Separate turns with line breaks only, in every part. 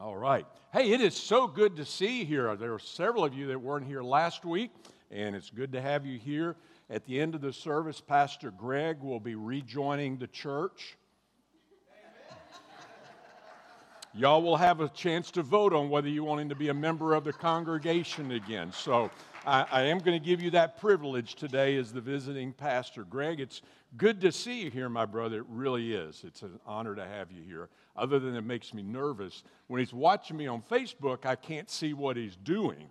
All right. Hey, it is so good to see you here. There are several of you that weren't here last week, and it's good to have you here. At the end of the service, Pastor Greg will be rejoining the church. Y'all will have a chance to vote on whether you want him to be a member of the congregation again. So I, I am going to give you that privilege today as the visiting pastor. Greg, it's good to see you here, my brother. It really is. It's an honor to have you here. Other than it makes me nervous. When he's watching me on Facebook, I can't see what he's doing.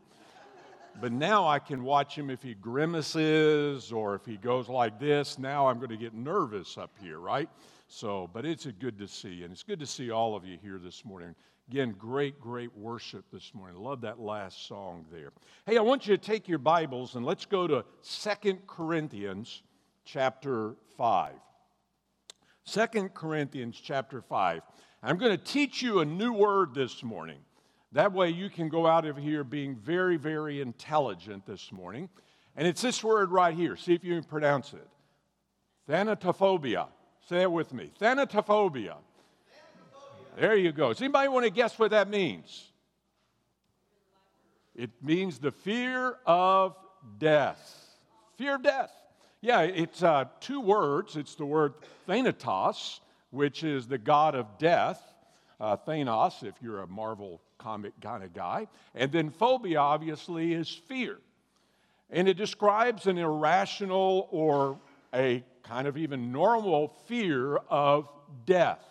But now I can watch him if he grimaces or if he goes like this. Now I'm going to get nervous up here, right? So, but it's a good to see, and it's good to see all of you here this morning. Again, great, great worship this morning. Love that last song there. Hey, I want you to take your Bibles and let's go to Second Corinthians chapter 5. 2 Corinthians chapter 5. I'm going to teach you a new word this morning. That way you can go out of here being very, very intelligent this morning. And it's this word right here. See if you can pronounce it. Thanatophobia. Say it with me. Thanatophobia. There you go. Does anybody want to guess what that means? It means the fear of death. Fear of death. Yeah, it's uh, two words. It's the word Thanatos, which is the god of death. Uh, Thanos, if you're a Marvel comic kind of guy. And then phobia, obviously, is fear. And it describes an irrational or a kind of even normal fear of death.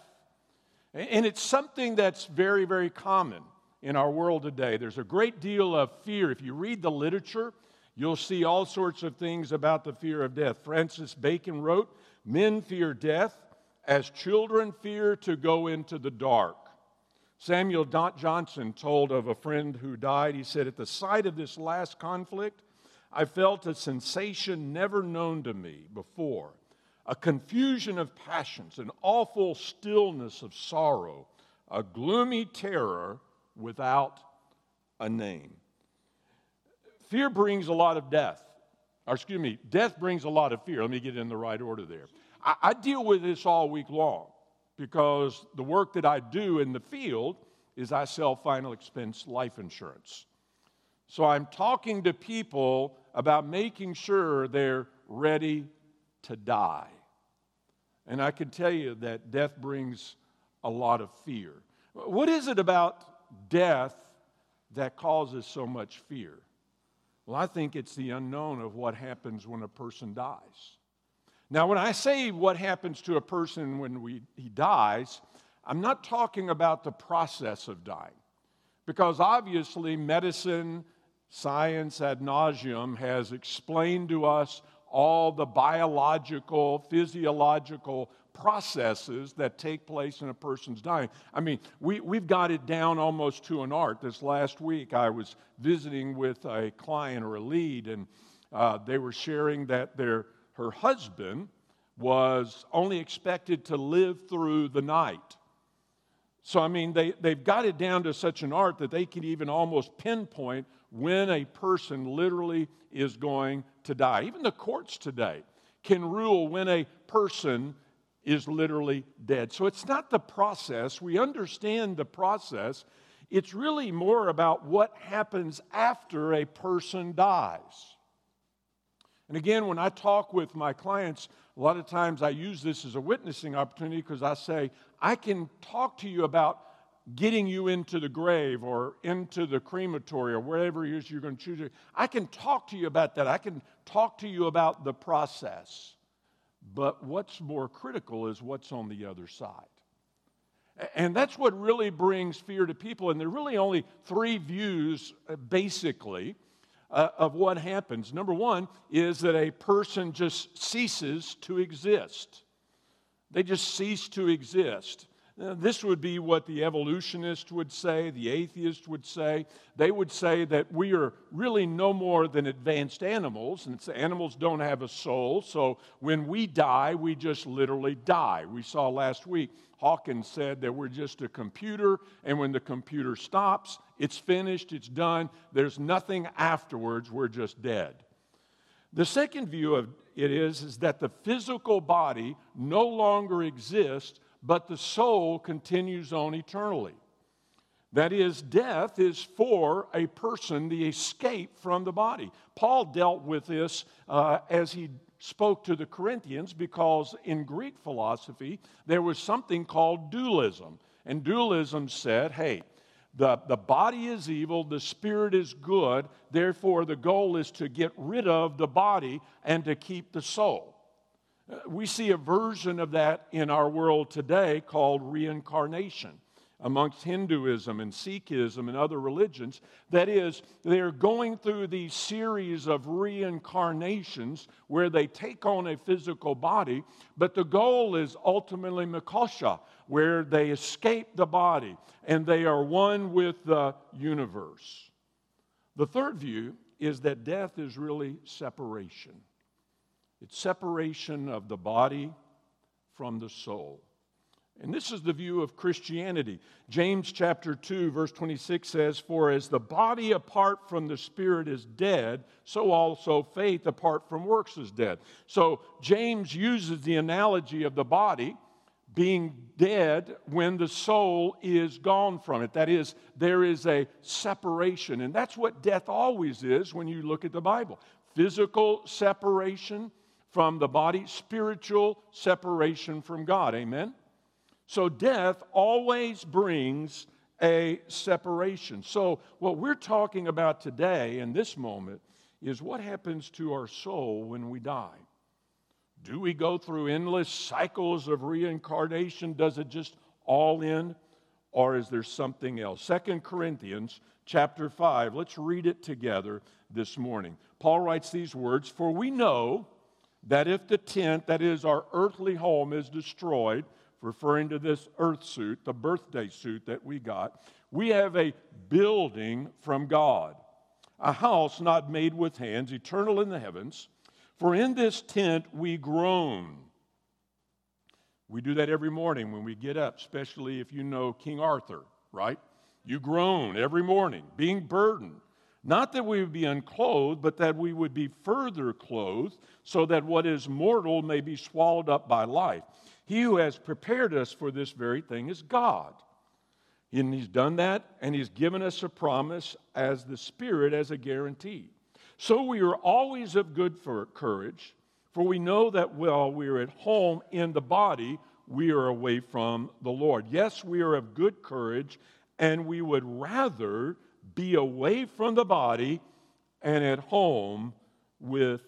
And it's something that's very, very common in our world today. There's a great deal of fear. If you read the literature, you'll see all sorts of things about the fear of death. Francis Bacon wrote, Men fear death as children fear to go into the dark. Samuel Johnson told of a friend who died, he said, At the sight of this last conflict, I felt a sensation never known to me before a confusion of passions, an awful stillness of sorrow, a gloomy terror without a name. Fear brings a lot of death. Or, excuse me, death brings a lot of fear. Let me get in the right order there. I, I deal with this all week long because the work that I do in the field is I sell final expense life insurance. So I'm talking to people about making sure they're ready to die. And I can tell you that death brings a lot of fear. What is it about death that causes so much fear? Well, I think it's the unknown of what happens when a person dies. Now, when I say what happens to a person when we, he dies, I'm not talking about the process of dying. Because obviously, medicine, science ad nauseum has explained to us all the biological, physiological processes that take place in a person's dying. I mean, we, we've got it down almost to an art. This last week, I was visiting with a client or a lead, and uh, they were sharing that their, her husband was only expected to live through the night. So, I mean, they, they've got it down to such an art that they can even almost pinpoint when a person literally is going to die. Even the courts today can rule when a person is literally dead. So it's not the process. We understand the process. It's really more about what happens after a person dies. And again, when I talk with my clients, a lot of times I use this as a witnessing opportunity because I say, I can talk to you about getting you into the grave or into the crematory or wherever it is you're going to choose. I can talk to you about that. I can talk to you about the process. But what's more critical is what's on the other side. And that's what really brings fear to people. And there are really only three views, uh, basically, uh, of what happens. Number one is that a person just ceases to exist, they just cease to exist. Uh, this would be what the evolutionist would say, the atheist would say. They would say that we are really no more than advanced animals, and animals don't have a soul, so when we die, we just literally die. We saw last week, Hawkins said that we're just a computer, and when the computer stops, it's finished, it's done, there's nothing afterwards, we're just dead. The second view of it is, is that the physical body no longer exists but the soul continues on eternally. That is, death is for a person the escape from the body. Paul dealt with this uh, as he spoke to the Corinthians because in Greek philosophy there was something called dualism. And dualism said, hey, the, the body is evil, the spirit is good, therefore the goal is to get rid of the body and to keep the soul. Uh, we see a version of that in our world today called reincarnation amongst Hinduism and Sikhism and other religions. That is, they're going through these series of reincarnations where they take on a physical body, but the goal is ultimately Moksha, where they escape the body and they are one with the universe. The third view is that death is really separation. It's separation of the body from the soul. And this is the view of Christianity. James chapter 2, verse 26 says, For as the body apart from the spirit is dead, so also faith apart from works is dead. So James uses the analogy of the body being dead when the soul is gone from it. That is, there is a separation. And that's what death always is when you look at the Bible physical separation from the body, spiritual separation from God. Amen? So death always brings a separation. So, what we're talking about today in this moment is what happens to our soul when we die. Do we go through endless cycles of reincarnation? Does it just all end? Or is there something else? Second Corinthians chapter 5. Let's read it together this morning. Paul writes these words For we know that if the tent, that is our earthly home, is destroyed, referring to this earth suit, the birthday suit that we got, we have a building from God, a house not made with hands, eternal in the heavens. For in this tent we groan. We do that every morning when we get up, especially if you know King Arthur, right? You groan every morning, being burdened. Not that we would be unclothed, but that we would be further clothed, so that what is mortal may be swallowed up by life. He who has prepared us for this very thing is God. And He's done that, and He's given us a promise as the Spirit as a guarantee. So we are always of good courage, for we know that while we are at home in the body, we are away from the Lord. Yes, we are of good courage, and we would rather be away from the body and at home with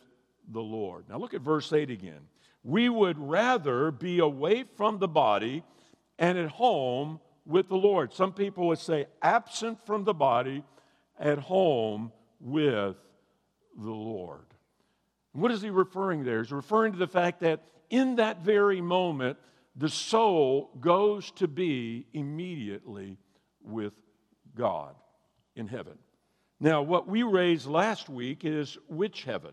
the Lord. Now look at verse 8 again we would rather be away from the body and at home with the Lord. Some people would say absent from the body, at home with the Lord. What is he referring there? He's referring to the fact that in that very moment, the soul goes to be immediately with God in heaven. Now, what we raised last week is which heaven?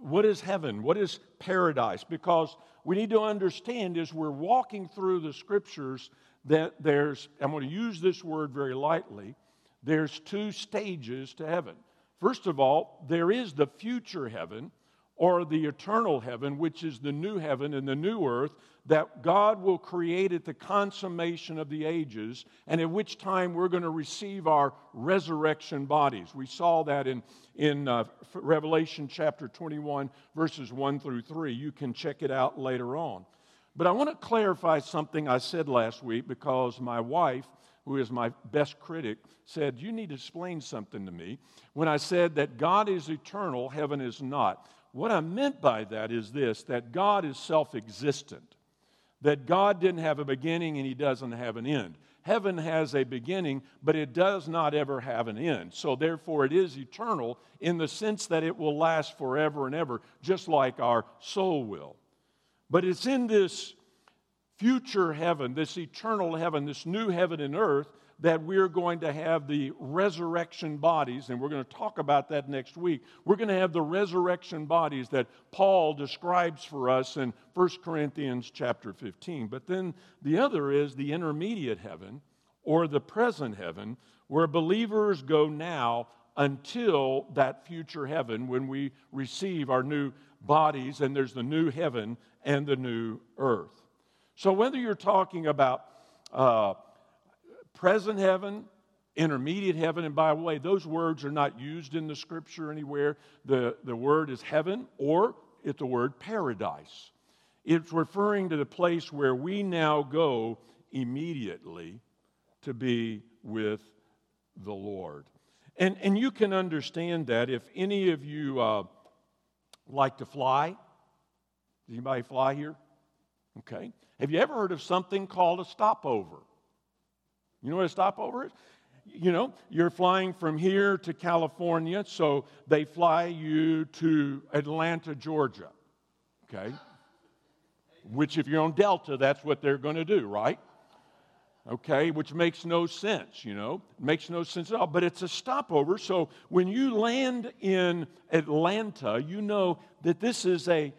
what is heaven? What is paradise? Because we need to understand as we're walking through the scriptures that there's, I'm going to use this word very lightly, there's two stages to heaven. First of all, there is the future heaven or the eternal heaven, which is the new heaven and the new earth that God will create at the consummation of the ages, and at which time we're going to receive our resurrection bodies. We saw that in, in uh, Revelation chapter 21, verses 1 through 3. You can check it out later on. But I want to clarify something I said last week because my wife, who is my best critic, said, You need to explain something to me. When I said that God is eternal, heaven is not. What I meant by that is this that God is self existent that God didn't have a beginning and He doesn't have an end. Heaven has a beginning, but it does not ever have an end. So, therefore, it is eternal in the sense that it will last forever and ever, just like our soul will. But it's in this future heaven, this eternal heaven, this new heaven and earth, that we're going to have the resurrection bodies, and we're going to talk about that next week. We're going to have the resurrection bodies that Paul describes for us in 1 Corinthians chapter 15. But then the other is the intermediate heaven or the present heaven, where believers go now until that future heaven when we receive our new bodies and there's the new heaven and the new earth. So, whether you're talking about uh, present heaven, intermediate heaven. And by the way, those words are not used in the scripture anywhere. The, the word is heaven or it's the word paradise. It's referring to the place where we now go immediately to be with the Lord. And, and you can understand that if any of you uh, like to fly. Does anybody fly here? Okay. Have you ever heard of something called a stopover? You know what a stopover is? You know, you're flying from here to California, so they fly you to Atlanta, Georgia. Okay? Which, if you're on Delta, that's what they're going to do, right? okay, which makes no sense, you know, makes no sense at all. But it's a stopover. So when you land in Atlanta, you know that this is a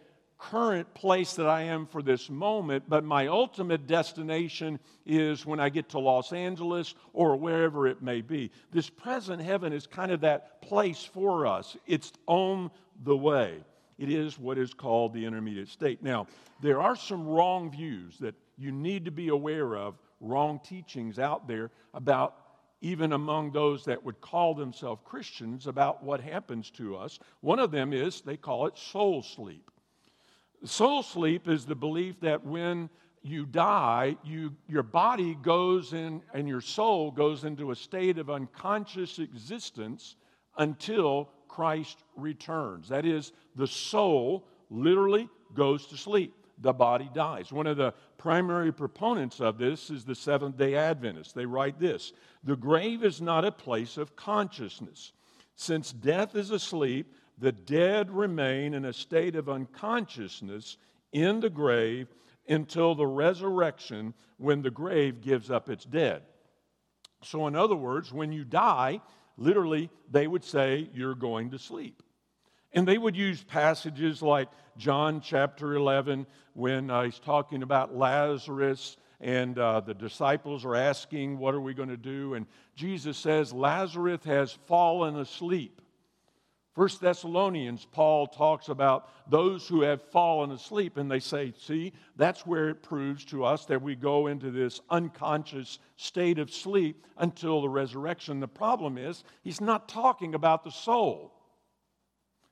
current place that I am for this moment, but my ultimate destination is when I get to Los Angeles or wherever it may be. This present heaven is kind of that place for us, it's on the way. It is what is called the intermediate state. Now, there are some wrong views that you need to be aware of wrong teachings out there about even among those that would call themselves Christians about what happens to us. One of them is they call it soul sleep. Soul sleep is the belief that when you die, you, your body goes in and your soul goes into a state of unconscious existence until Christ returns. That is, the soul literally goes to sleep the body dies. One of the primary proponents of this is the Seventh day Adventists. They write this The grave is not a place of consciousness. Since death is asleep, the dead remain in a state of unconsciousness in the grave until the resurrection when the grave gives up its dead. So, in other words, when you die, literally, they would say you're going to sleep. And they would use passages like John chapter 11 when uh, he's talking about Lazarus and uh, the disciples are asking, What are we going to do? And Jesus says, Lazarus has fallen asleep. First Thessalonians, Paul talks about those who have fallen asleep, and they say, See, that's where it proves to us that we go into this unconscious state of sleep until the resurrection. The problem is, he's not talking about the soul.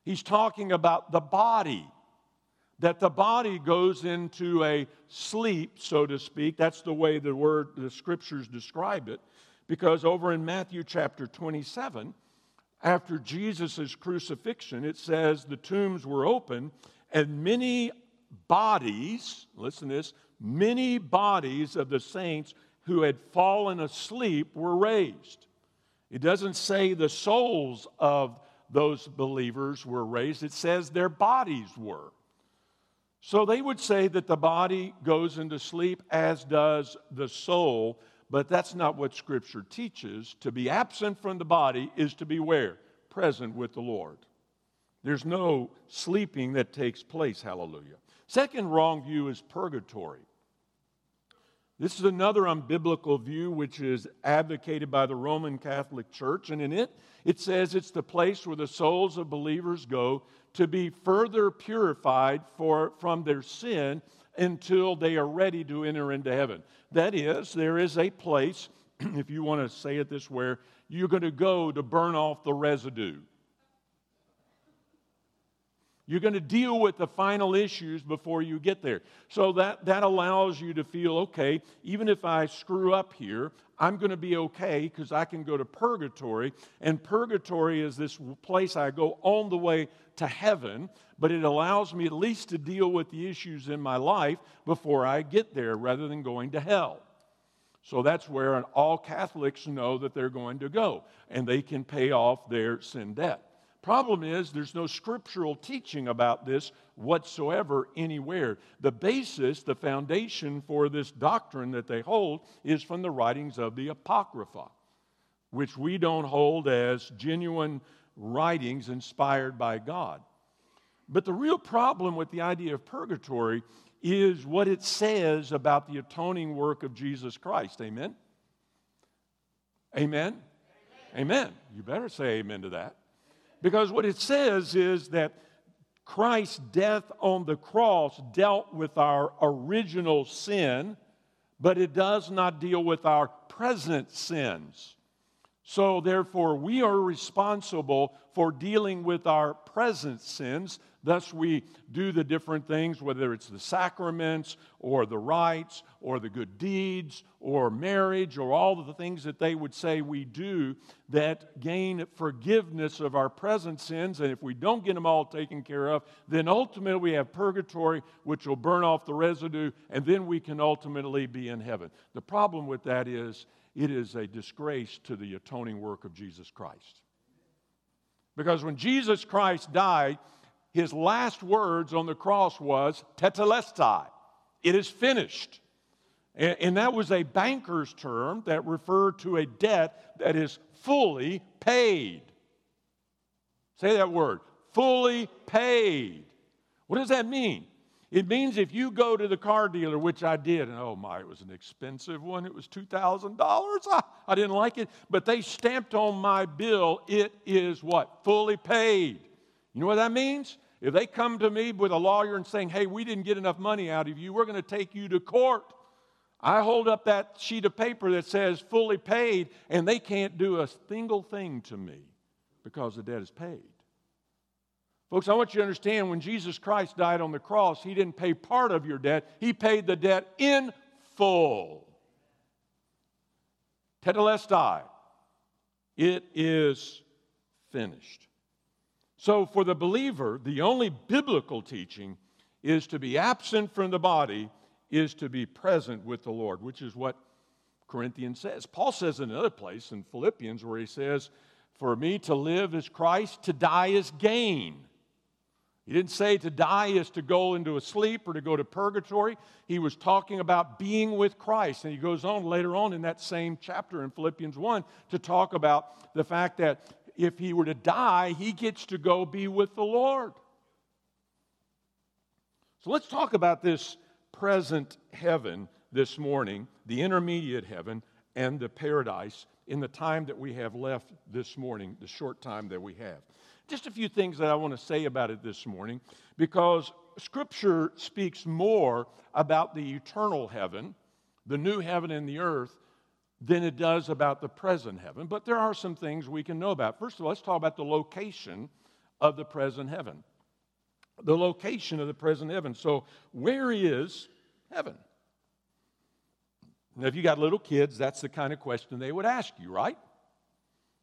He's talking about the body. That the body goes into a sleep, so to speak. That's the way the word, the scriptures describe it. Because over in Matthew chapter 27, after Jesus' crucifixion, it says the tombs were open and many bodies, listen to this, many bodies of the saints who had fallen asleep were raised. It doesn't say the souls of those believers were raised, it says their bodies were. So they would say that the body goes into sleep, as does the soul, but that's not what Scripture teaches. To be absent from the body is to be where? Present with the Lord. There's no sleeping that takes place, hallelujah. Second wrong view is purgatory. This is another unbiblical view which is advocated by the Roman Catholic Church, and in it, it says it's the place where the souls of believers go to be further purified for, from their sin until they are ready to enter into heaven. That is, there is a place, if you want to say it this way, you're going to go to burn off the residue. You're going to deal with the final issues before you get there. So that, that allows you to feel okay, even if I screw up here, I'm going to be okay because I can go to purgatory. And purgatory is this place I go on the way to heaven, but it allows me at least to deal with the issues in my life before I get there rather than going to hell. So that's where all Catholics know that they're going to go, and they can pay off their sin debt. Problem is, there's no scriptural teaching about this whatsoever anywhere. The basis, the foundation for this doctrine that they hold is from the writings of the Apocrypha, which we don't hold as genuine writings inspired by God. But the real problem with the idea of purgatory is what it says about the atoning work of Jesus Christ. Amen? Amen? Amen. amen. You better say amen to that. Because what it says is that Christ's death on the cross dealt with our original sin but it does not deal with our present sins. So, therefore, we are responsible for dealing with our present sins. Thus, we do the different things, whether it's the sacraments or the rites or the good deeds or marriage or all of the things that they would say we do that gain forgiveness of our present sins. And if we don't get them all taken care of, then ultimately we have purgatory, which will burn off the residue, and then we can ultimately be in heaven. The problem with that is it is a disgrace to the atoning work of Jesus Christ. Because when Jesus Christ died, his last words on the cross was tetelestai, it is finished. And, that was a banker's term that referred to a debt that is fully paid. Say that word fully paid. What does that mean? It means if you go to the car dealer, which I did, and oh my, it was an expensive one. It was $2,000. I, ah, I didn't like it, but they stamped on my bill, it is what? Fully paid. You know what that means? If they come to me with a lawyer and saying, hey, we didn't get enough money out of you, we're going to take you to court. I hold up that sheet of paper that says fully paid, and they can't do a single thing to me because the debt is paid. Folks, I want you to understand when Jesus Christ died on the cross, he didn't pay part of your debt, he paid the debt in full. Tetelestai. It is finished. So, for the believer, the only biblical teaching is to be absent from the body, is to be present with the Lord, which is what Corinthians says. Paul says in another place in Philippians where he says, For me to live is Christ, to die is gain. He didn't say to die is to go into a sleep or to go to purgatory. He was talking about being with Christ. And he goes on later on in that same chapter in Philippians 1 to talk about the fact that if he were to die, he gets to go be with the Lord. So let's talk about this present heaven this morning, the intermediate heaven and the paradise in the time that we have left this morning, the short time that we have. Just a few things that I want to say about it this morning because Scripture speaks more about the eternal heaven, the new heaven and the earth, than it does about the present heaven. But there are some things we can know about. First of all, let's talk about the location of the present heaven. The location of the present heaven. So, where is heaven? Now, if you got little kids, that's the kind of question they would ask you, right?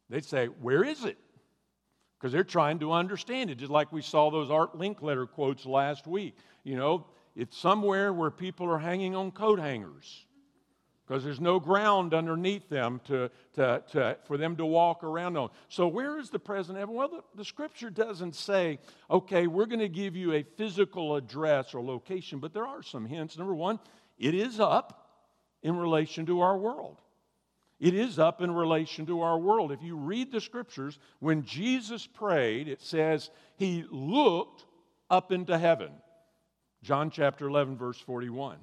They'd say, Where is it? because they're trying to understand it, just like we saw those Art Linkletter quotes last week. You know, it's somewhere where people are hanging on coat hangers because there's no ground underneath them to, to, to, for them to walk around on. So, where is the present heaven? Well, the, the scripture doesn't say, okay, we're going to give you a physical address or location, but there are some hints. Number one, it is up in relation to our world. It is up in relation to our world. If you read the scriptures, when Jesus prayed, it says he looked up into heaven. John chapter 11, verse 41.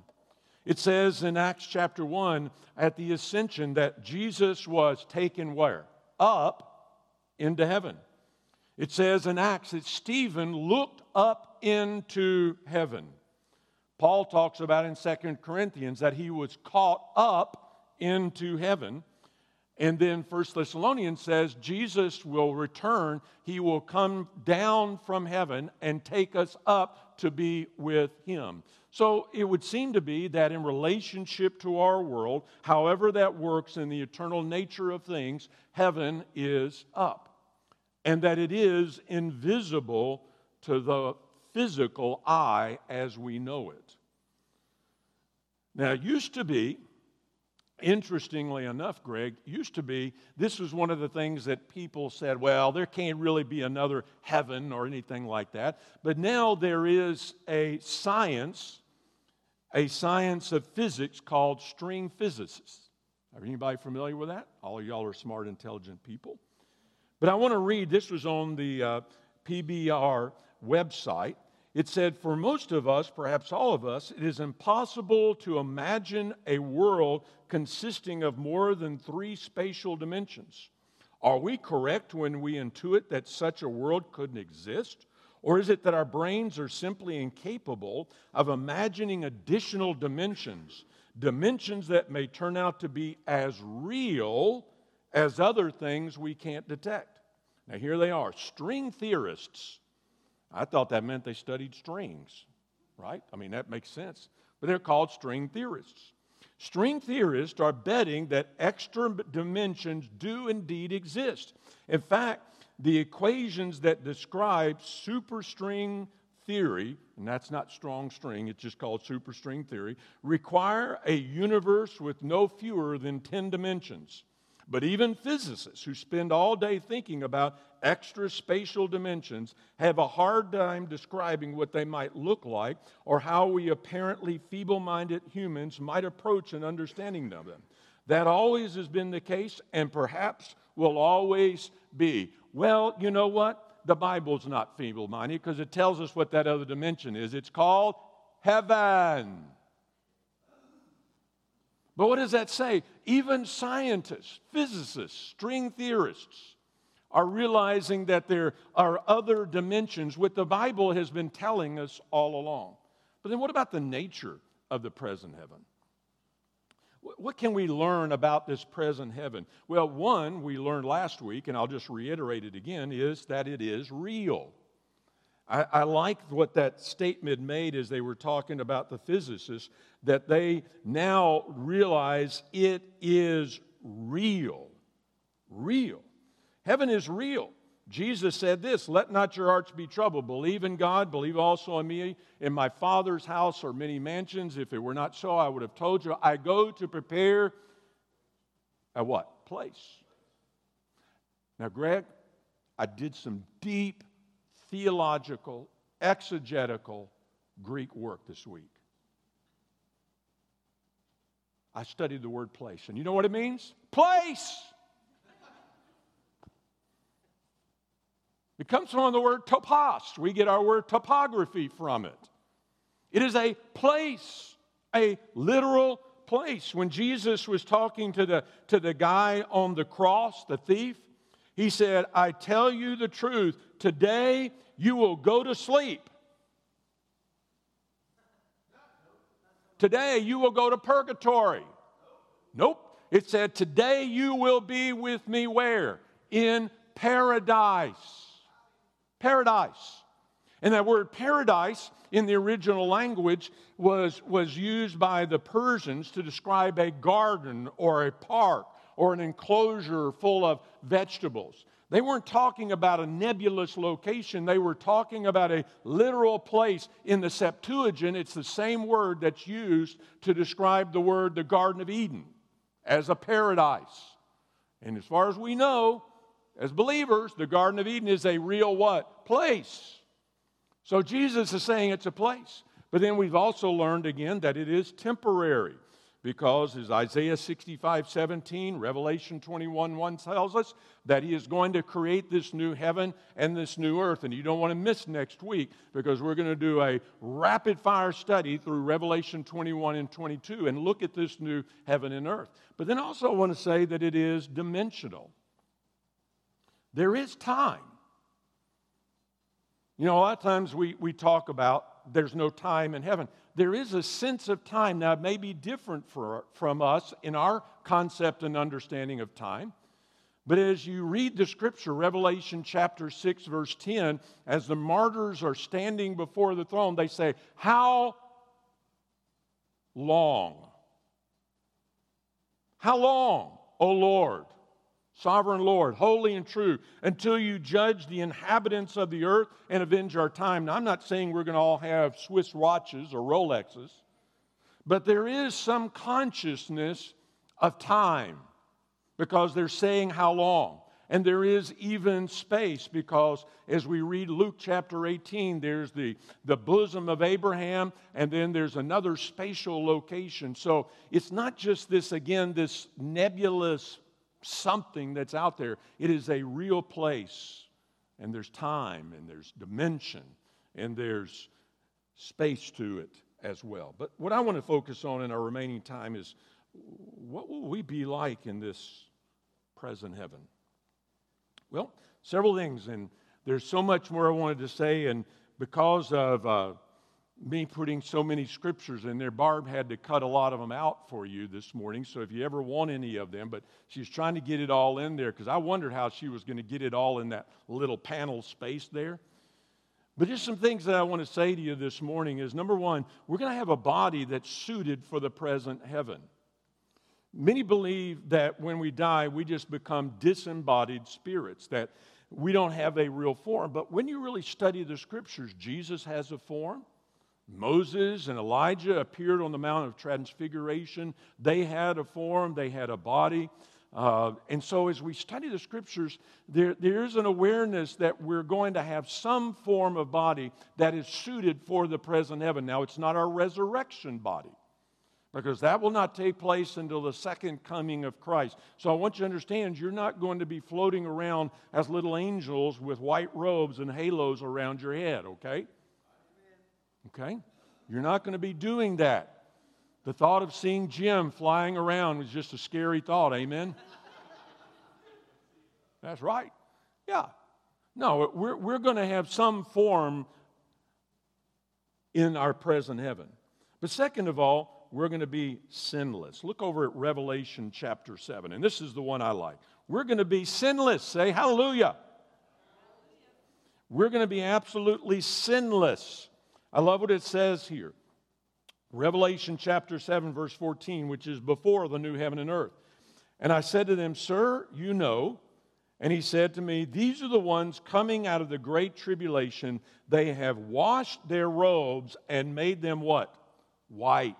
It says in Acts chapter 1 at the ascension that Jesus was taken where? Up into heaven. It says in Acts that Stephen looked up into heaven. Paul talks about in Second Corinthians that he was caught up into heaven. And then First Thessalonians says Jesus will return. He will come down from heaven and take us up to be with him. So it would seem to be that in relationship to our world, however that works in the eternal nature of things, heaven is up. And that it is invisible to the physical eye as we know it. Now, it used to be Interestingly enough, Greg, used to be this was one of the things that people said, well, there can't really be another heaven or anything like that. But now there is a science, a science of physics called string physicists. Are anybody familiar with that? All of y'all are smart, intelligent people. But I want to read this was on the uh, PBR website. It said, For most of us, perhaps all of us, it is impossible to imagine a world consisting of more than three spatial dimensions. Are we correct when we intuit that such a world couldn't exist? Or is it that our brains are simply incapable of imagining additional dimensions dimensions that may turn out to be as real as other things we can't detect. Now, here they are string theorists. I thought that meant they studied strings, right? I mean, that makes sense. But they're called string theorists. String theorists are betting that extra dimensions do indeed exist. In fact, the equations that describe superstring theory, and that's not strong string, it's just called superstring theory, require a universe with no fewer than 10 dimensions. But even physicists who spend all day thinking about extra spatial dimensions have a hard time describing what they might look like or how we apparently feeble minded humans might approach an understanding of them. That always has been the case and perhaps will always be. Well, you know what? The Bible's not feeble minded because it tells us what that other dimension is. It's called heaven. But what does that say? Even scientists, physicists, string theorists are realizing that there are other dimensions, what the Bible has been telling us all along. But then what about the nature of the present heaven? What can we learn about this present heaven? Well, one, we learned last week, and I'll just reiterate it again, is that it is real. I, I like what that statement made as they were talking about the physicists, that they now realize it is real. Real. Heaven is real. Jesus said this Let not your hearts be troubled. Believe in God, believe also in me. In my Father's house are many mansions. If it were not so, I would have told you. I go to prepare a what? Place. Now, Greg, I did some deep theological, exegetical Greek work this week. I studied the word place. And you know what it means? Place. It comes from the word topos. We get our word topography from it. It is a place, a literal place. When Jesus was talking to the, to the guy on the cross, the thief, he said, I tell you the truth, today you will go to sleep. Today you will go to purgatory. Nope. It said, Today you will be with me where? In paradise. Paradise. And that word paradise in the original language was, was used by the Persians to describe a garden or a park or an enclosure full of vegetables. They weren't talking about a nebulous location, they were talking about a literal place. In the Septuagint, it's the same word that's used to describe the word the Garden of Eden as a paradise. And as far as we know, as believers, the Garden of Eden is a real what? Place. So Jesus is saying it's a place. But then we've also learned again that it is temporary because as Isaiah 65 17, Revelation 21 1 tells us that he is going to create this new heaven and this new earth. And you don't want to miss next week because we're going to do a rapid fire study through Revelation 21 and 22 and look at this new heaven and earth. But then also I want to say that it is dimensional. There is time. You know, a lot of times we, we talk about there's no time in heaven there is a sense of time. Now, it may be different for, from us in our concept and understanding of time. But as you read the scripture, Revelation chapter 6, verse 10, as the martyrs are standing before the throne, they say, How long? How long, O Lord? Sovereign Lord, holy and true, until you judge the inhabitants of the earth and avenge our time. Now, I'm not saying we're going to all have Swiss watches or Rolexes, but there is some consciousness of time because they're saying how long. And there is even space because as we read Luke chapter 18, there's the, the bosom of Abraham, and then there's another spatial location. So it's not just this, again, this nebulous something that's out there. It is a real place, and there's time, and there's dimension, and there's space to it as well. But what I want to focus on in our remaining time is what will we be like in this present heaven? Well, several things, and there's so much more I wanted to say, and because of uh, me putting so many scriptures in there. Barb had to cut a lot of them out for you this morning, so if you ever want any of them, but she's trying to get it all in there because I wondered how she was going to get it all in that little panel space there. But just some things that I want to say to you this morning is number one, we're going to have a body that's suited for the present heaven. Many believe that when we die, we just become disembodied spirits, that we don't have a real form. But when you really study the scriptures, Jesus has a form. Moses and Elijah appeared on the Mount of Transfiguration. They had a form, they had a body. Uh, and so, as we study the scriptures, there, there is an awareness that we're going to have some form of body that is suited for the present heaven. Now, it's not our resurrection body, because that will not take place until the second coming of Christ. So, I want you to understand you're not going to be floating around as little angels with white robes and halos around your head, okay? Okay? You're not going to be doing that. The thought of seeing Jim flying around was just a scary thought, amen? That's right. Yeah. No, we're, we're going to have some form in our present heaven. But second of all, we're going to be sinless. Look over at Revelation chapter 7, and this is the one I like. We're going to be sinless. Say hallelujah. We're going to be absolutely sinless. I love what it says here. Revelation chapter 7, verse 14, which is before the new heaven and earth. And I said to them, Sir, you know. And he said to me, These are the ones coming out of the great tribulation. They have washed their robes and made them what? White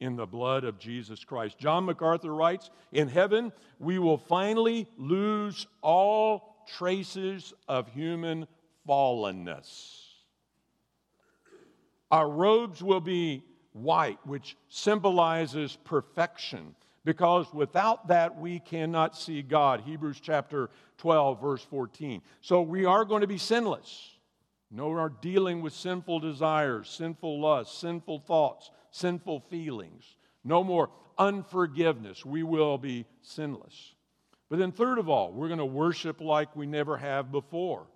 in the blood of Jesus Christ. John MacArthur writes, In heaven, we will finally lose all traces of human fallenness. Our robes will be white, which symbolizes perfection, because without that we cannot see God. Hebrews chapter 12, verse 14. So we are going to be sinless. No more dealing with sinful desires, sinful lusts, sinful thoughts, sinful feelings. No more unforgiveness. We will be sinless. But then, third of all, we're going to worship like we never have before.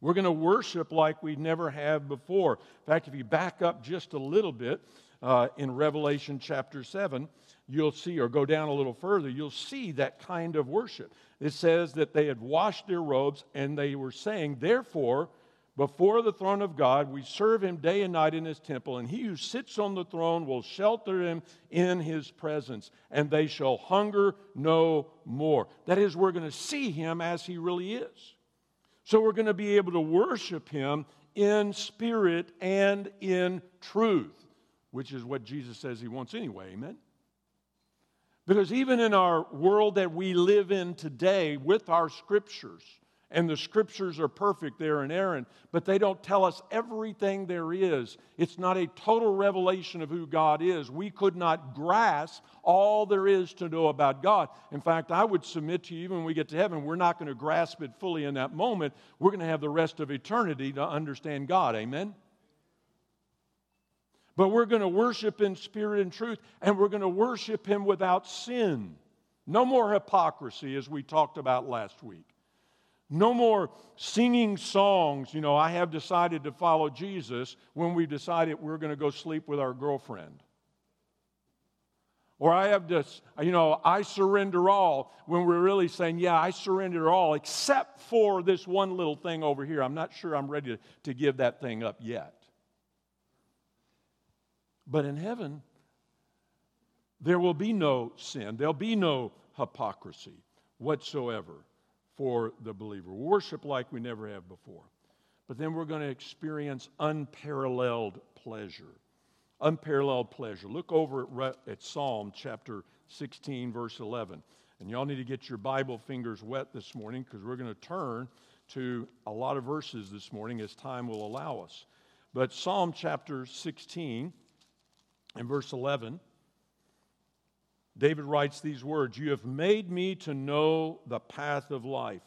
We're going to worship like we never have before. In fact, if you back up just a little bit uh, in Revelation chapter 7, you'll see, or go down a little further, you'll see that kind of worship. It says that they had washed their robes and they were saying, Therefore, before the throne of God, we serve him day and night in his temple, and he who sits on the throne will shelter him in his presence, and they shall hunger no more. That is, we're going to see him as he really is. So we're going to be able to worship him in spirit and in truth, which is what Jesus says he wants anyway. Amen? Because even in our world that we live in today with our scriptures, and the scriptures are perfect, they're inerrant, but they don't tell us everything there is. It's not a total revelation of who God is. We could not grasp all there is to know about God. In fact, I would submit to you, even when we get to heaven, we're not going to grasp it fully in that moment. We're going to have the rest of eternity to understand God. Amen? But we're going to worship in spirit and truth, and we're going to worship Him without sin. No more hypocrisy, as we talked about last week. No more singing songs. You know, I have decided to follow Jesus when we decided we're going to go sleep with our girlfriend. Or I have this, you know, I surrender all when we're really saying, yeah, I surrender all except for this one little thing over here. I'm not sure I'm ready to, to give that thing up yet. But in heaven, there will be no sin, there'll be no hypocrisy whatsoever for the believer. Worship like we never have before. But then we're going to experience unparalleled pleasure. Unparalleled pleasure. Look over at, at Psalm chapter 16, verse 11. And y'all need to get your Bible fingers wet this morning because we're going to turn to a lot of verses this morning as time will allow us. But Psalm chapter 16 and verse 11 David writes these words You have made me to know the path of life.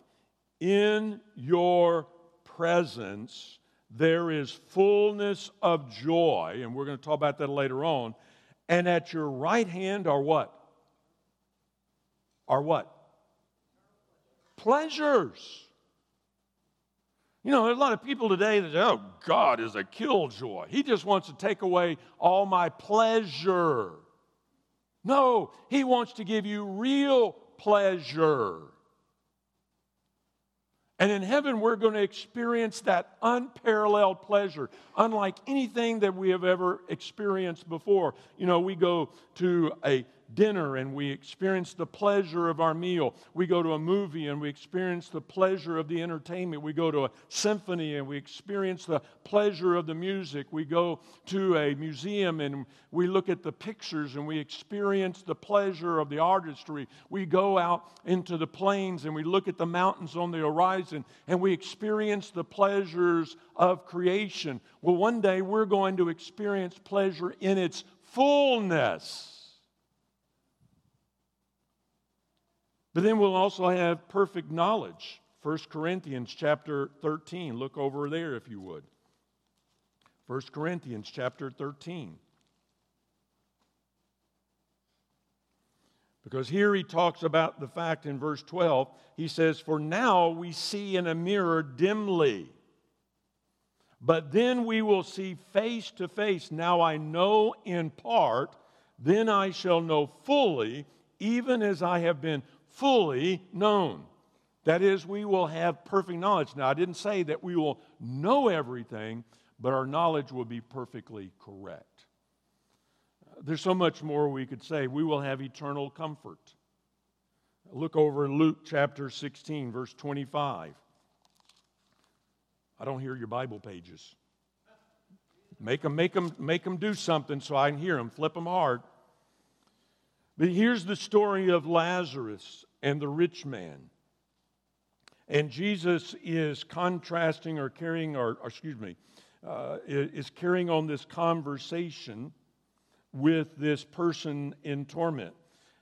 In your presence, there is fullness of joy, and we're going to talk about that later on. And at your right hand are what? Are what? Pleasures. You know, there's a lot of people today that say, oh, God is a killjoy. He just wants to take away all my pleasure. No, He wants to give you real pleasure. And in heaven, we're going to experience that unparalleled pleasure, unlike anything that we have ever experienced before. You know, we go to a dinner and we experience the pleasure of our meal. We go to a movie and we experience the pleasure of the entertainment. We go to a symphony and we experience the pleasure of the music. We go to a museum and we look at the pictures and we experience the pleasure of the artistry. We go out into the plains and we look at the mountains on the horizon and we experience the pleasures of creation. Well, one day we're going to experience pleasure in its fullness. But then we'll also have perfect knowledge. 1 Corinthians chapter 13. Look over there if you would. 1 Corinthians chapter 13. Because here he talks about the fact in verse 12, he says, For now we see in a mirror dimly, but then we will see face to face. Now I know in part, then I shall know fully, even as I have been fully known. That is, we will have perfect knowledge. Now, I didn't say that we will know everything, but our knowledge will be perfectly correct. There's so much more we could say. We will have eternal comfort. Look over in Luke chapter 16, verse 25. I don't hear your Bible pages. Make them, make them, make them do something so I can hear them. Flip them hard. But here's the story of Lazarus and the rich man. And Jesus is contrasting or carrying, or, or excuse me, uh, is carrying on this conversation with this person in torment.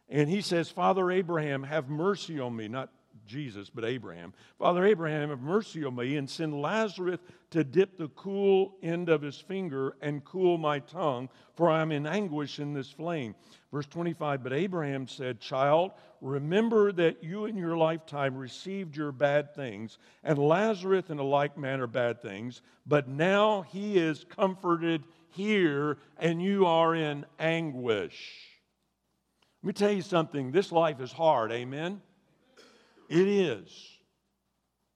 And he says, Father Abraham, have mercy on me, not Jesus, but Abraham. Father Abraham, have mercy on me and send Lazarus to dip the cool end of his finger and cool my tongue, for I am in anguish in this flame. Verse 25, but Abraham said, Child, remember that you in your lifetime received your bad things, and Lazarus in a like manner bad things, but now he is comforted here, and you are in anguish. Let me tell you something this life is hard, amen? It is.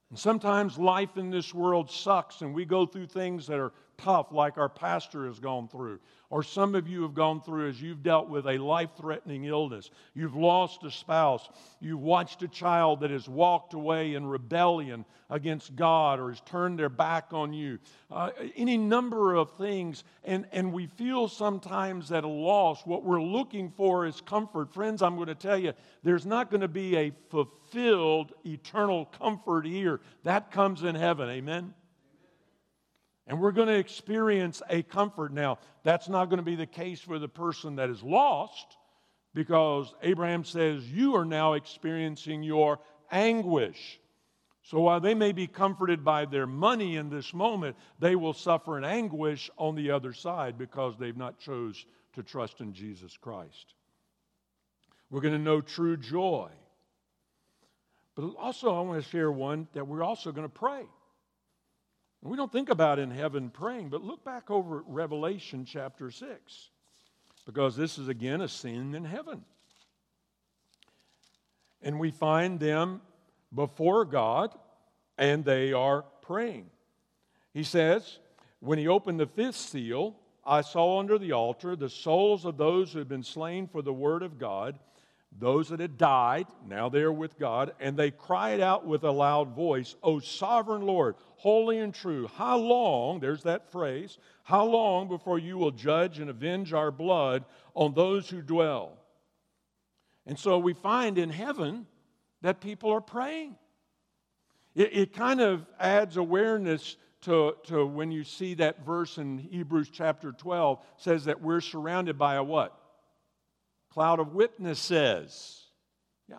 And sometimes life in this world sucks, and we go through things that are tough, like our pastor has gone through or some of you have gone through as you've dealt with a life threatening illness. You've lost a spouse. You've watched a child that has walked away in rebellion against God or has turned their back on you. Uh, any number of things. And, and we feel sometimes at a loss. What we're looking for is comfort. Friends, I'm going to tell you, there's not going to be a fulfilled eternal comfort here. That comes in heaven. Amen? And we're going to experience a comfort. Now, that's not going to be the case for the person that is lost because Abraham says, You are now experiencing your anguish. So while they may be comforted by their money in this moment, they will suffer an anguish on the other side because they've not chose to trust in Jesus Christ. We're going to know true joy. But also, I want to share one that we're also going to pray. We don't think about in heaven praying, but look back over at Revelation chapter 6, because this is again a scene in heaven. And we find them before God, and they are praying. He says, When he opened the fifth seal, I saw under the altar the souls of those who had been slain for the word of God those that had died, now they are with God, and they cried out with a loud voice, O sovereign Lord, holy and true, how long, there's that phrase, how long before you will judge and avenge our blood on those who dwell? And so we find in heaven that people are praying. It, it kind of adds awareness to, to when you see that verse in Hebrews chapter 12 says that we're surrounded by a what? Cloud of witnesses. Yeah.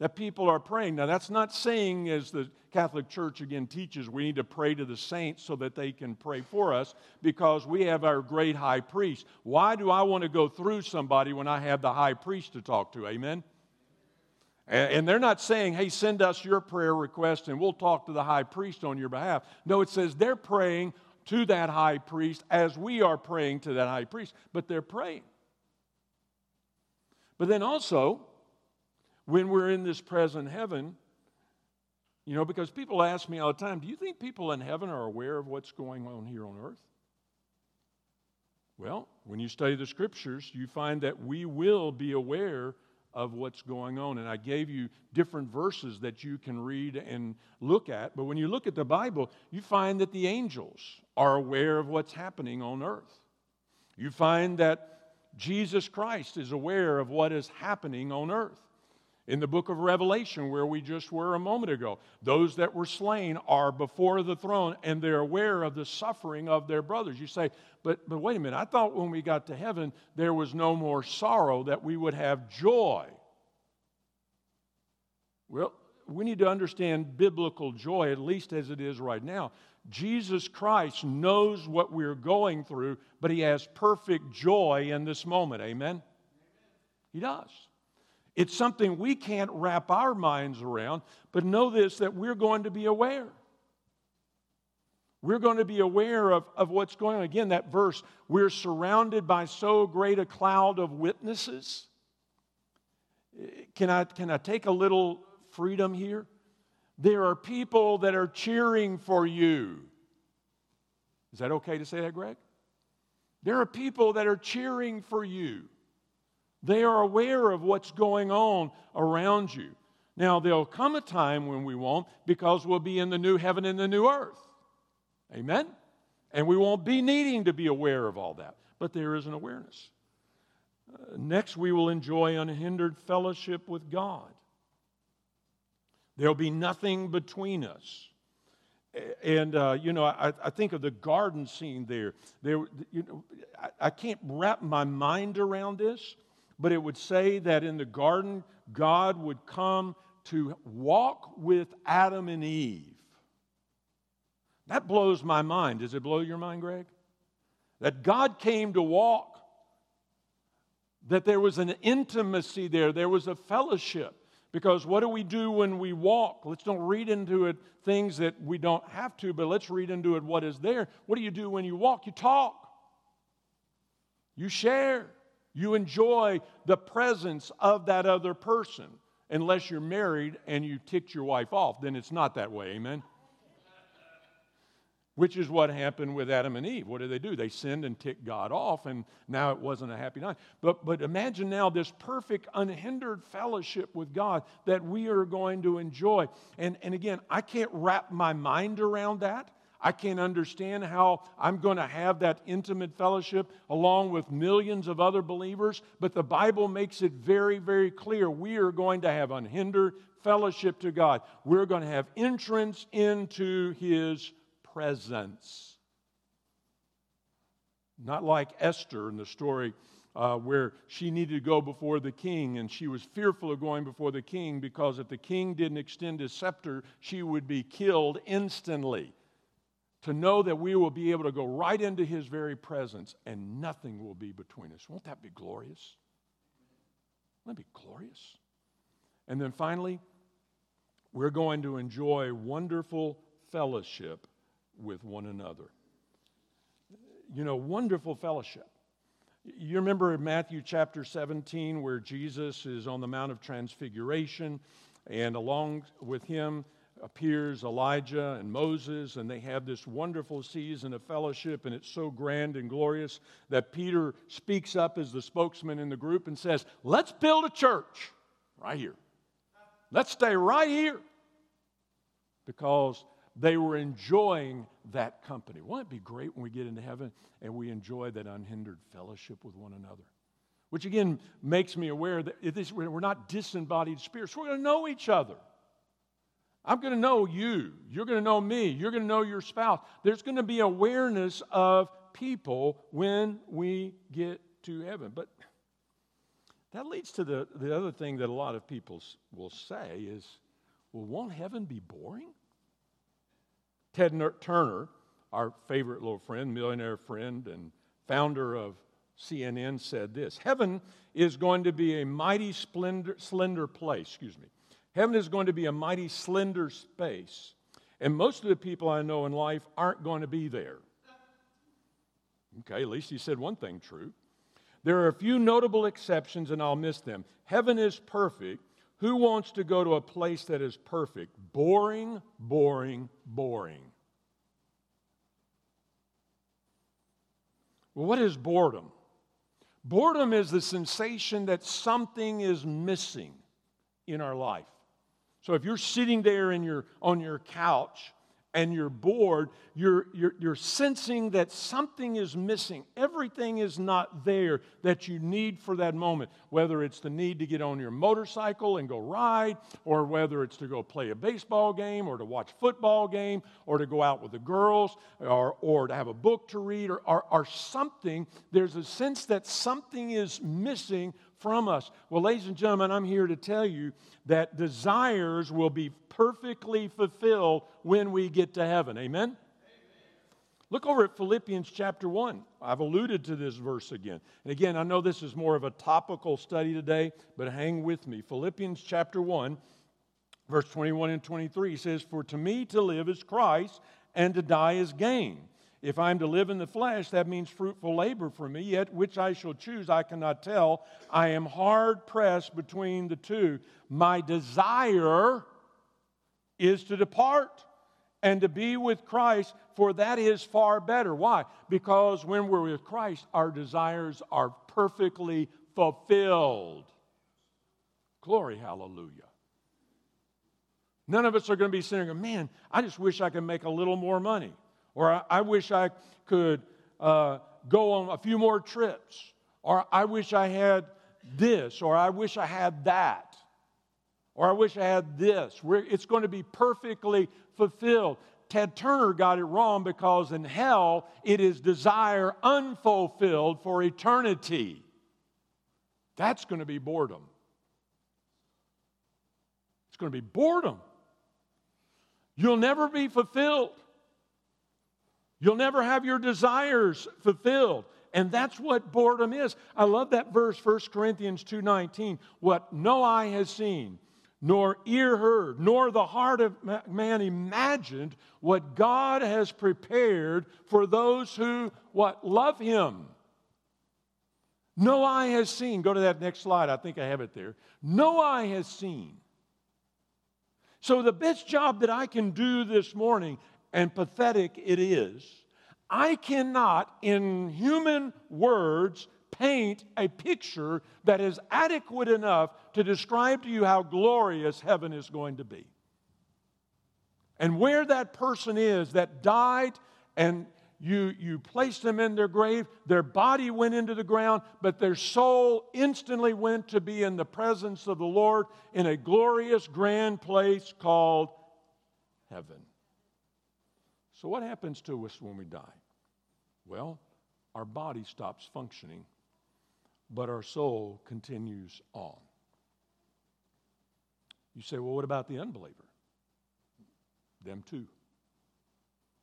That people are praying. Now, that's not saying, as the Catholic Church again teaches, we need to pray to the saints so that they can pray for us because we have our great high priest. Why do I want to go through somebody when I have the high priest to talk to? Amen? And they're not saying, hey, send us your prayer request and we'll talk to the high priest on your behalf. No, it says they're praying to that high priest as we are praying to that high priest, but they're praying. But then also, when we're in this present heaven, you know, because people ask me all the time, do you think people in heaven are aware of what's going on here on earth? Well, when you study the scriptures, you find that we will be aware of what's going on. And I gave you different verses that you can read and look at. But when you look at the Bible, you find that the angels are aware of what's happening on earth. You find that Jesus Christ is aware of what is happening on earth. In the book of Revelation, where we just were a moment ago, those that were slain are before the throne and they're aware of the suffering of their brothers. You say, but, but wait a minute, I thought when we got to heaven there was no more sorrow, that we would have joy. Well, we need to understand biblical joy, at least as it is right now. Jesus Christ knows what we're going through, but He has perfect joy in this moment. Amen? He does. It's something we can't wrap our minds around, but know this that we're going to be aware. We're going to be aware of, of what's going on. Again, that verse, we're surrounded by so great a cloud of witnesses. Eh, can I, can I take a little freedom here? There are people that are cheering for you. Is that okay to say that, Greg? There are people that are cheering for you. They are aware of what's going on around you. Now, there'll come a time when we won't because we'll be in the new heaven and the new earth. Amen? And we won't be needing to be aware of all that. But there is an awareness. Uh, next, we will enjoy unhindered fellowship with God. There'll be nothing between us. And, uh, you know, I, I, think of the garden scene there. there you know, I, I can't wrap my mind around this, but it would say that in the garden, God would come to walk with Adam and Eve. That blows my mind. Does it blow your mind, Greg? That God came to walk, that there was an intimacy there, there was a fellowship. Because what do we do when we walk? Let's don't read into it things that we don't have to, but let's read into it what is there. What do you do when you walk? You talk, you share. You enjoy the presence of that other person. Unless you're married and you ticked your wife off, then it's not that way. Amen? Which is what happened with Adam and Eve. What did they do? They sinned and ticked God off, and now it wasn't a happy night. But, but imagine now this perfect, unhindered fellowship with God that we are going to enjoy. And, and again, I can't wrap my mind around that. I can't understand how I'm going to have that intimate fellowship along with millions of other believers, but the Bible makes it very, very clear. We are going to have unhindered fellowship to God. We're going to have entrance into His presence. Not like Esther in the story uh, where she needed to go before the king, and she was fearful of going before the king because if the king didn't extend his scepter, she would be killed instantly to know that we will be able to go right into his very presence and nothing will be between us. Won't that be glorious? Won't that be glorious? And then finally, we're going to enjoy wonderful fellowship with one another. You know, wonderful fellowship. You remember Matthew chapter 17 where Jesus is on the Mount of Transfiguration, and along with him appears Elijah and Moses, and they have this wonderful season of fellowship, and it's so grand and glorious that Peter speaks up as the spokesman in the group and says, Let's build a church right here. Let's stay right here. Because they were enjoying that company. Won't it be great when we get into heaven and we enjoy that unhindered fellowship with one another? Which again makes me aware that we're not disembodied spirits. We're going to know each other. I'm going to know you. You're going to know me. You're going to know your spouse. There's going to be awareness of people when we get to heaven. But that leads to the, the other thing that a lot of people will say is, well, won't heaven be boring? Ted Turner, our favorite little friend, millionaire friend, and founder of CNN said this Heaven is going to be a mighty slender, slender place, excuse me. Heaven is going to be a mighty slender space. And most of the people I know in life aren't going to be there. Okay, at least he said one thing true. There are a few notable exceptions, and I'll miss them. Heaven is perfect. Who wants to go to a place that is perfect? Boring, boring, boring. Well, what is boredom? Boredom is the sensation that something is missing in our life. So if you're sitting there in your, on your couch and you're bored, you're, you're, you're sensing that something is missing. Everything is not there that you need for that moment, whether it's the need to get on your motorcycle and go ride, or whether it's to go play a baseball game, or to watch a football game, or to go out with the girls, or, or to have a book to read, or, or, or something. There's a sense that something is missing from us. Well, ladies and gentlemen, I'm here to tell you that desires will be perfectly fulfilled when we get to heaven. Amen? Look over at Philippians chapter 1. I've alluded to this verse again. And again, I know this is more of a topical study today, but hang with me. Philippians chapter 1, verse 21 and 23 says, For to me to live is Christ, and to die is gain. If I'm to live in the flesh, that means fruitful labor for me, yet which I shall choose, I cannot tell. I am hard pressed between the two. My desire is to depart and to be with Christ, for that is far better. Why? Because when we're with Christ, our desires are perfectly fulfilled. Glory, hallelujah. None of us are going to be saying, man, I just wish I could make a little more money. Or I, wish I could uh, go on a few more trips. Or I wish I had this. Or I wish I had that. Or I wish I had this. We're, it's going to be perfectly fulfilled. Ted Turner got it wrong because in hell it is desire unfulfilled for eternity. That's going to be boredom. It's going to be boredom. You'll never be fulfilled. You'll never have your desires fulfilled. And that's what boredom is. I love that verse 1 Corinthians 2:19. What no eye has seen, nor ear heard, nor the heart of man imagined what God has prepared for those who what love him. No eye has seen. Go to that next slide. I think I have it there. No eye has seen. So the best job that I can do this morning and pathetic it is, I cannot, in human words, paint a picture that is adequate enough to describe to you how glorious heaven is going to be. And where that person is that died and you, you placed them in their grave, their body went into the ground, but their soul instantly went to be in the presence of the Lord in a glorious, grand place called heaven. So, what happens to us when we die? Well, our body stops functioning, but our soul continues on. You say, well, what about the unbeliever? Them too.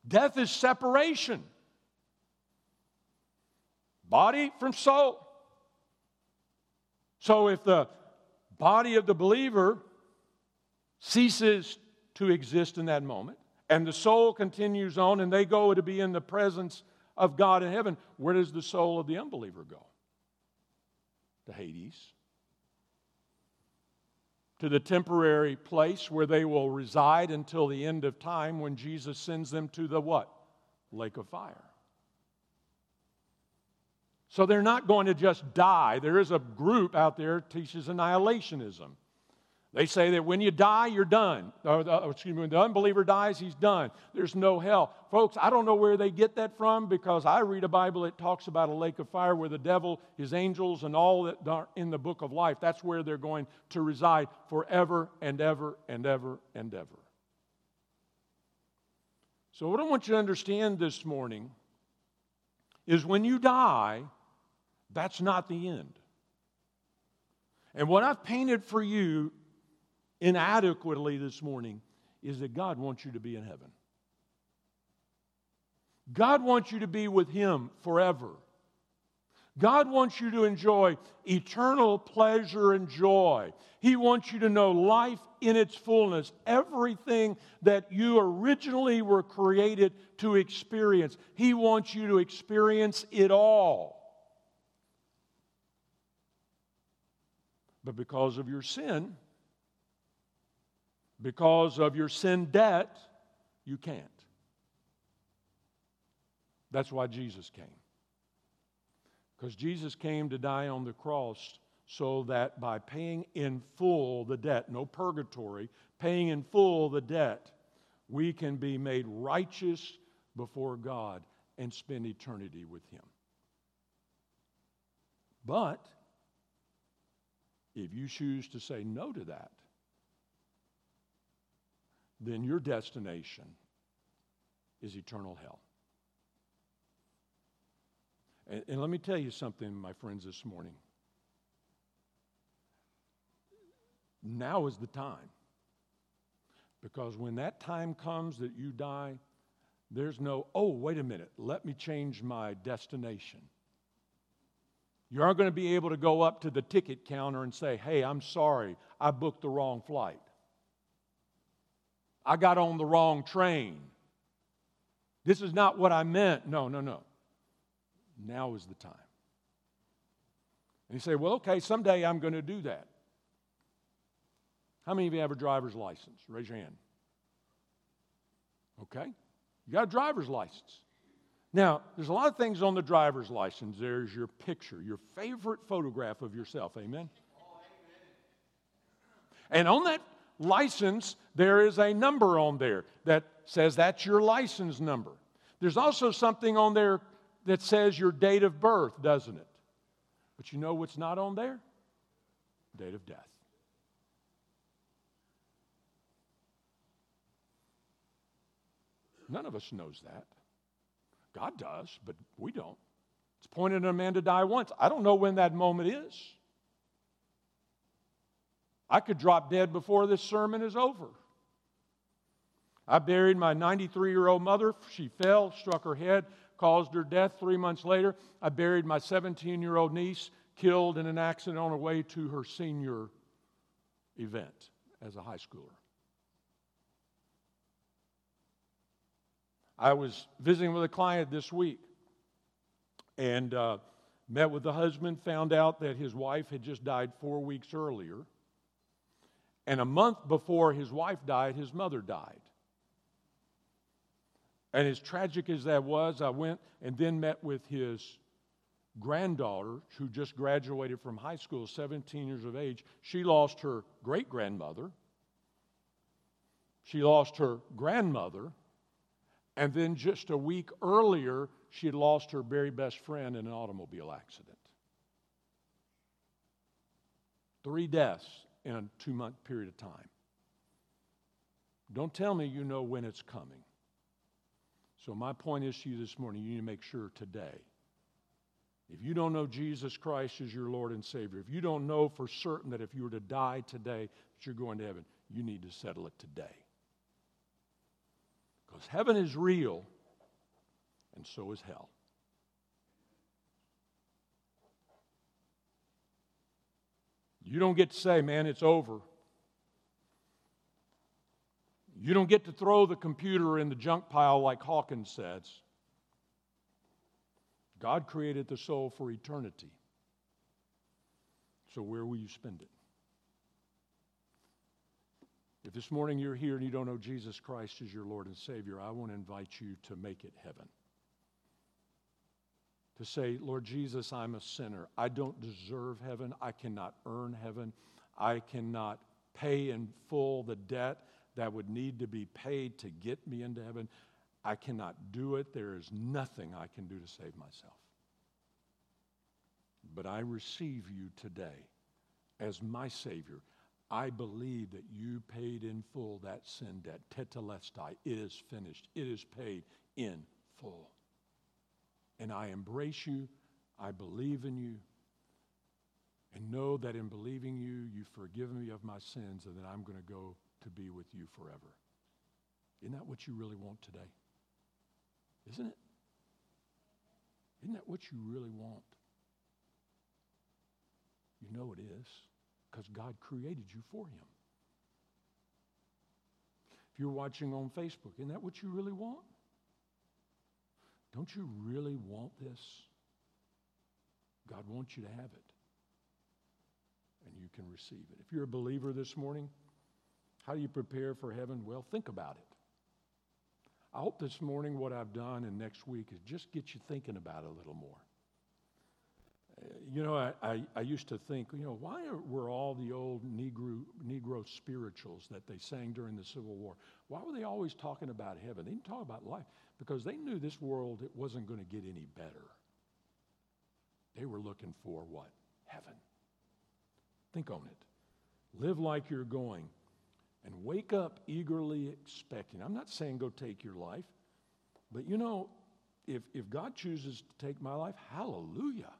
Death is separation body from soul. So, if the body of the believer ceases to exist in that moment, and the soul continues on and they go to be in the presence of God in heaven, where does the soul of the unbeliever go? To Hades. To the temporary place where they will reside until the end of time when Jesus sends them to the what? Lake of fire. So they're not going to just die. There is a group out there teaches annihilationism. They say that when you die, you're done. Or, excuse me, when the unbeliever dies, he's done. There's no hell. Folks, I don't know where they get that from because I read a Bible that talks about a lake of fire where the devil, his angels, and all that are in the book of life, that's where they're going to reside forever and ever and ever and ever. So, what I want you to understand this morning is when you die, that's not the end. And what I've painted for you inadequately this morning is that God wants you to be in heaven. God wants you to be with Him forever. God wants you to enjoy eternal pleasure and joy. He wants you to know life in its fullness, everything that you originally were created to experience. He wants you to experience it all. But because of your sin, because of your sin debt, you can't. That's why Jesus came. Because Jesus came to die on the cross so that by paying in full the debt, no purgatory, paying in full the debt, we can be made righteous before God and spend eternity with Him. But if you choose to say no to that, then your destination is eternal hell. And, and, let me tell you something, my friends, this morning. Now is the time. Because when that time comes that you die, there's no, oh, wait a minute, let me change my destination. You aren't going to be able to go up to the ticket counter and say, hey, I'm sorry, I booked the wrong flight. I got on the wrong train. This is not what I meant. No, no, no. Now is the time. And you say, well, okay, someday I'm going to do that. How many of you have a driver's license? Raise your hand. Okay. You got a driver's license. Now, there's a lot of things on the driver's license. There's your picture, your favorite photograph of yourself. Amen? And on that license, there is a number on there that says that's your license number. There's also something on there that says your date of birth, doesn't it? But you know what's not on there? Date of death. None of us knows that. God does, but we don't. It's pointed a man to die once. I don't know when that moment is. I could drop dead before this sermon is over. I buried my 93 year old mother. She fell, struck her head, caused her death three months later. I buried my 17 year old niece, killed in an accident on her way to her senior event as a high schooler. I was visiting with a client this week and uh, met with the husband, found out that his wife had just died four weeks earlier. And a month before his wife died, his mother died. And as tragic as that was, I went and then met with his granddaughter, who just graduated from high school, 17 years of age. She lost her great grandmother. She lost her grandmother. And then just a week earlier, she had lost her very best friend in an automobile accident. Three deaths in a two month period of time. Don't tell me you know when it's coming. So, my point is to you this morning you need to make sure today. If you don't know Jesus Christ as your Lord and Savior, if you don't know for certain that if you were to die today that you're going to heaven, you need to settle it today. Because heaven is real, and so is hell. You don't get to say, man, it's over. You don't get to throw the computer in the junk pile like Hawkins says. God created the soul for eternity. So, where will you spend it? If this morning you're here and you don't know Jesus Christ as your Lord and Savior, I want to invite you to make it heaven to say, Lord Jesus, I'm a sinner. I don't deserve heaven. I cannot earn heaven. I cannot pay in full the debt that would need to be paid to get me into heaven. I cannot do it. There is nothing I can do to save myself. But I receive you today as my Savior. I believe that you paid in full that sin debt. Tetelestai. It is finished. It is paid in full and I embrace you. I believe in you. And know that in believing you, you've forgiven me of my sins and that I'm going to go to be with you forever. Isn't that what you really want today? Isn't it? Isn't that what you really want? You know it is because God created you for Him. If you're watching on Facebook, isn't that what you really want? Don't you really want this? God wants you to have it. And you can receive it. If you're a believer this morning, how do you prepare for heaven? Well, think about it. I hope this morning what I've done and next week is just get you thinking about it a little more. Uh, you know, I, I, I, used to think, you know, why are, were all the old Negro, Negro spirituals that they sang during the Civil War, why were they always talking about heaven? They didn't talk about life because they knew this world it wasn't going to get any better. They were looking for what? Heaven. Think on it. Live like you're going and wake up eagerly expecting. I'm not saying go take your life, but you know, if, if God chooses to take my life, hallelujah.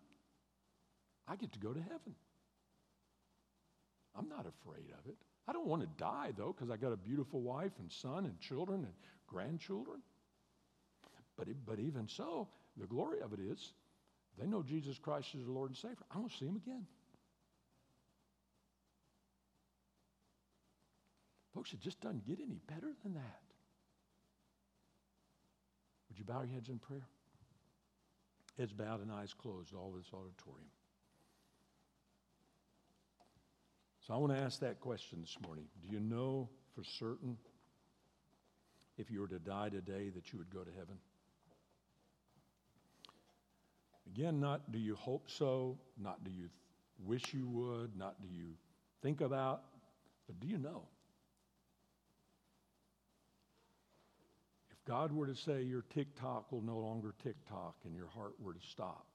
I get to go to heaven. I'm not afraid of it. I don't want to die, though, because I got a beautiful wife and son and children and grandchildren. But, but even so, the glory of it is they know Jesus Christ is the Lord and Savior. Going to see him again. Folks, it just doesn't get any better than that. Would you bow your heads in prayer? Heads bowed and eyes closed, all this auditorium. So I want to ask that question this morning. Do you know for certain if you were to die today that you would go to heaven? Again, not do you hope so, not do you wish you would, not do you think about, but do you know? If God were to say your tick-tock will no longer tick-tock and your heart were to stop,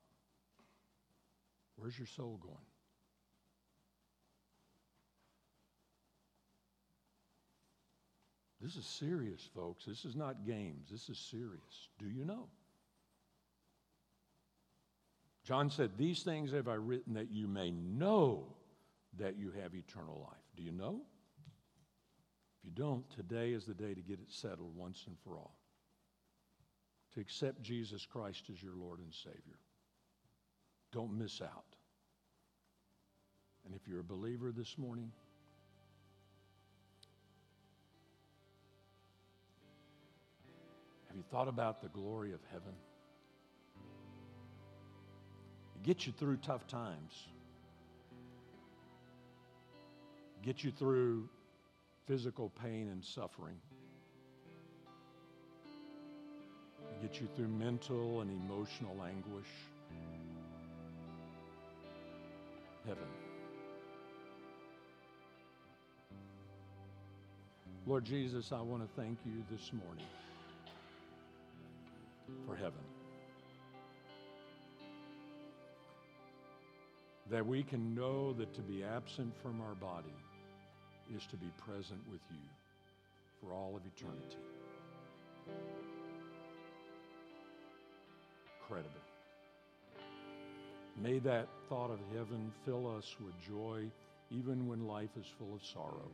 where's your soul going? This is serious, folks. This is not games. This is serious. Do you know? John said, These things have I written that you may know that you have eternal life. Do you know? If you don't, today is the day to get it settled once and for all to accept Jesus Christ as your Lord and Savior. Don't miss out. And if you're a believer this morning, have you thought about the glory of heaven? It gets you through tough times. Get you through physical pain and suffering. get you through mental and emotional anguish. Heaven. Lord Jesus, I want to thank you this morning for heaven. That we can know that to be absent from our body is to be present with you for all of eternity. incredible. May that thought of heaven fill us with joy even when life is full of sorrow.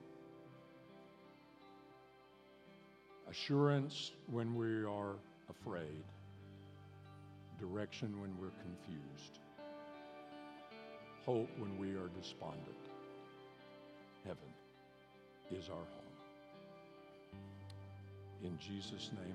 Assurance when we are afraid. Direction when we're confused. Hope when we are despondent. Heaven is our home. In Jesus' name.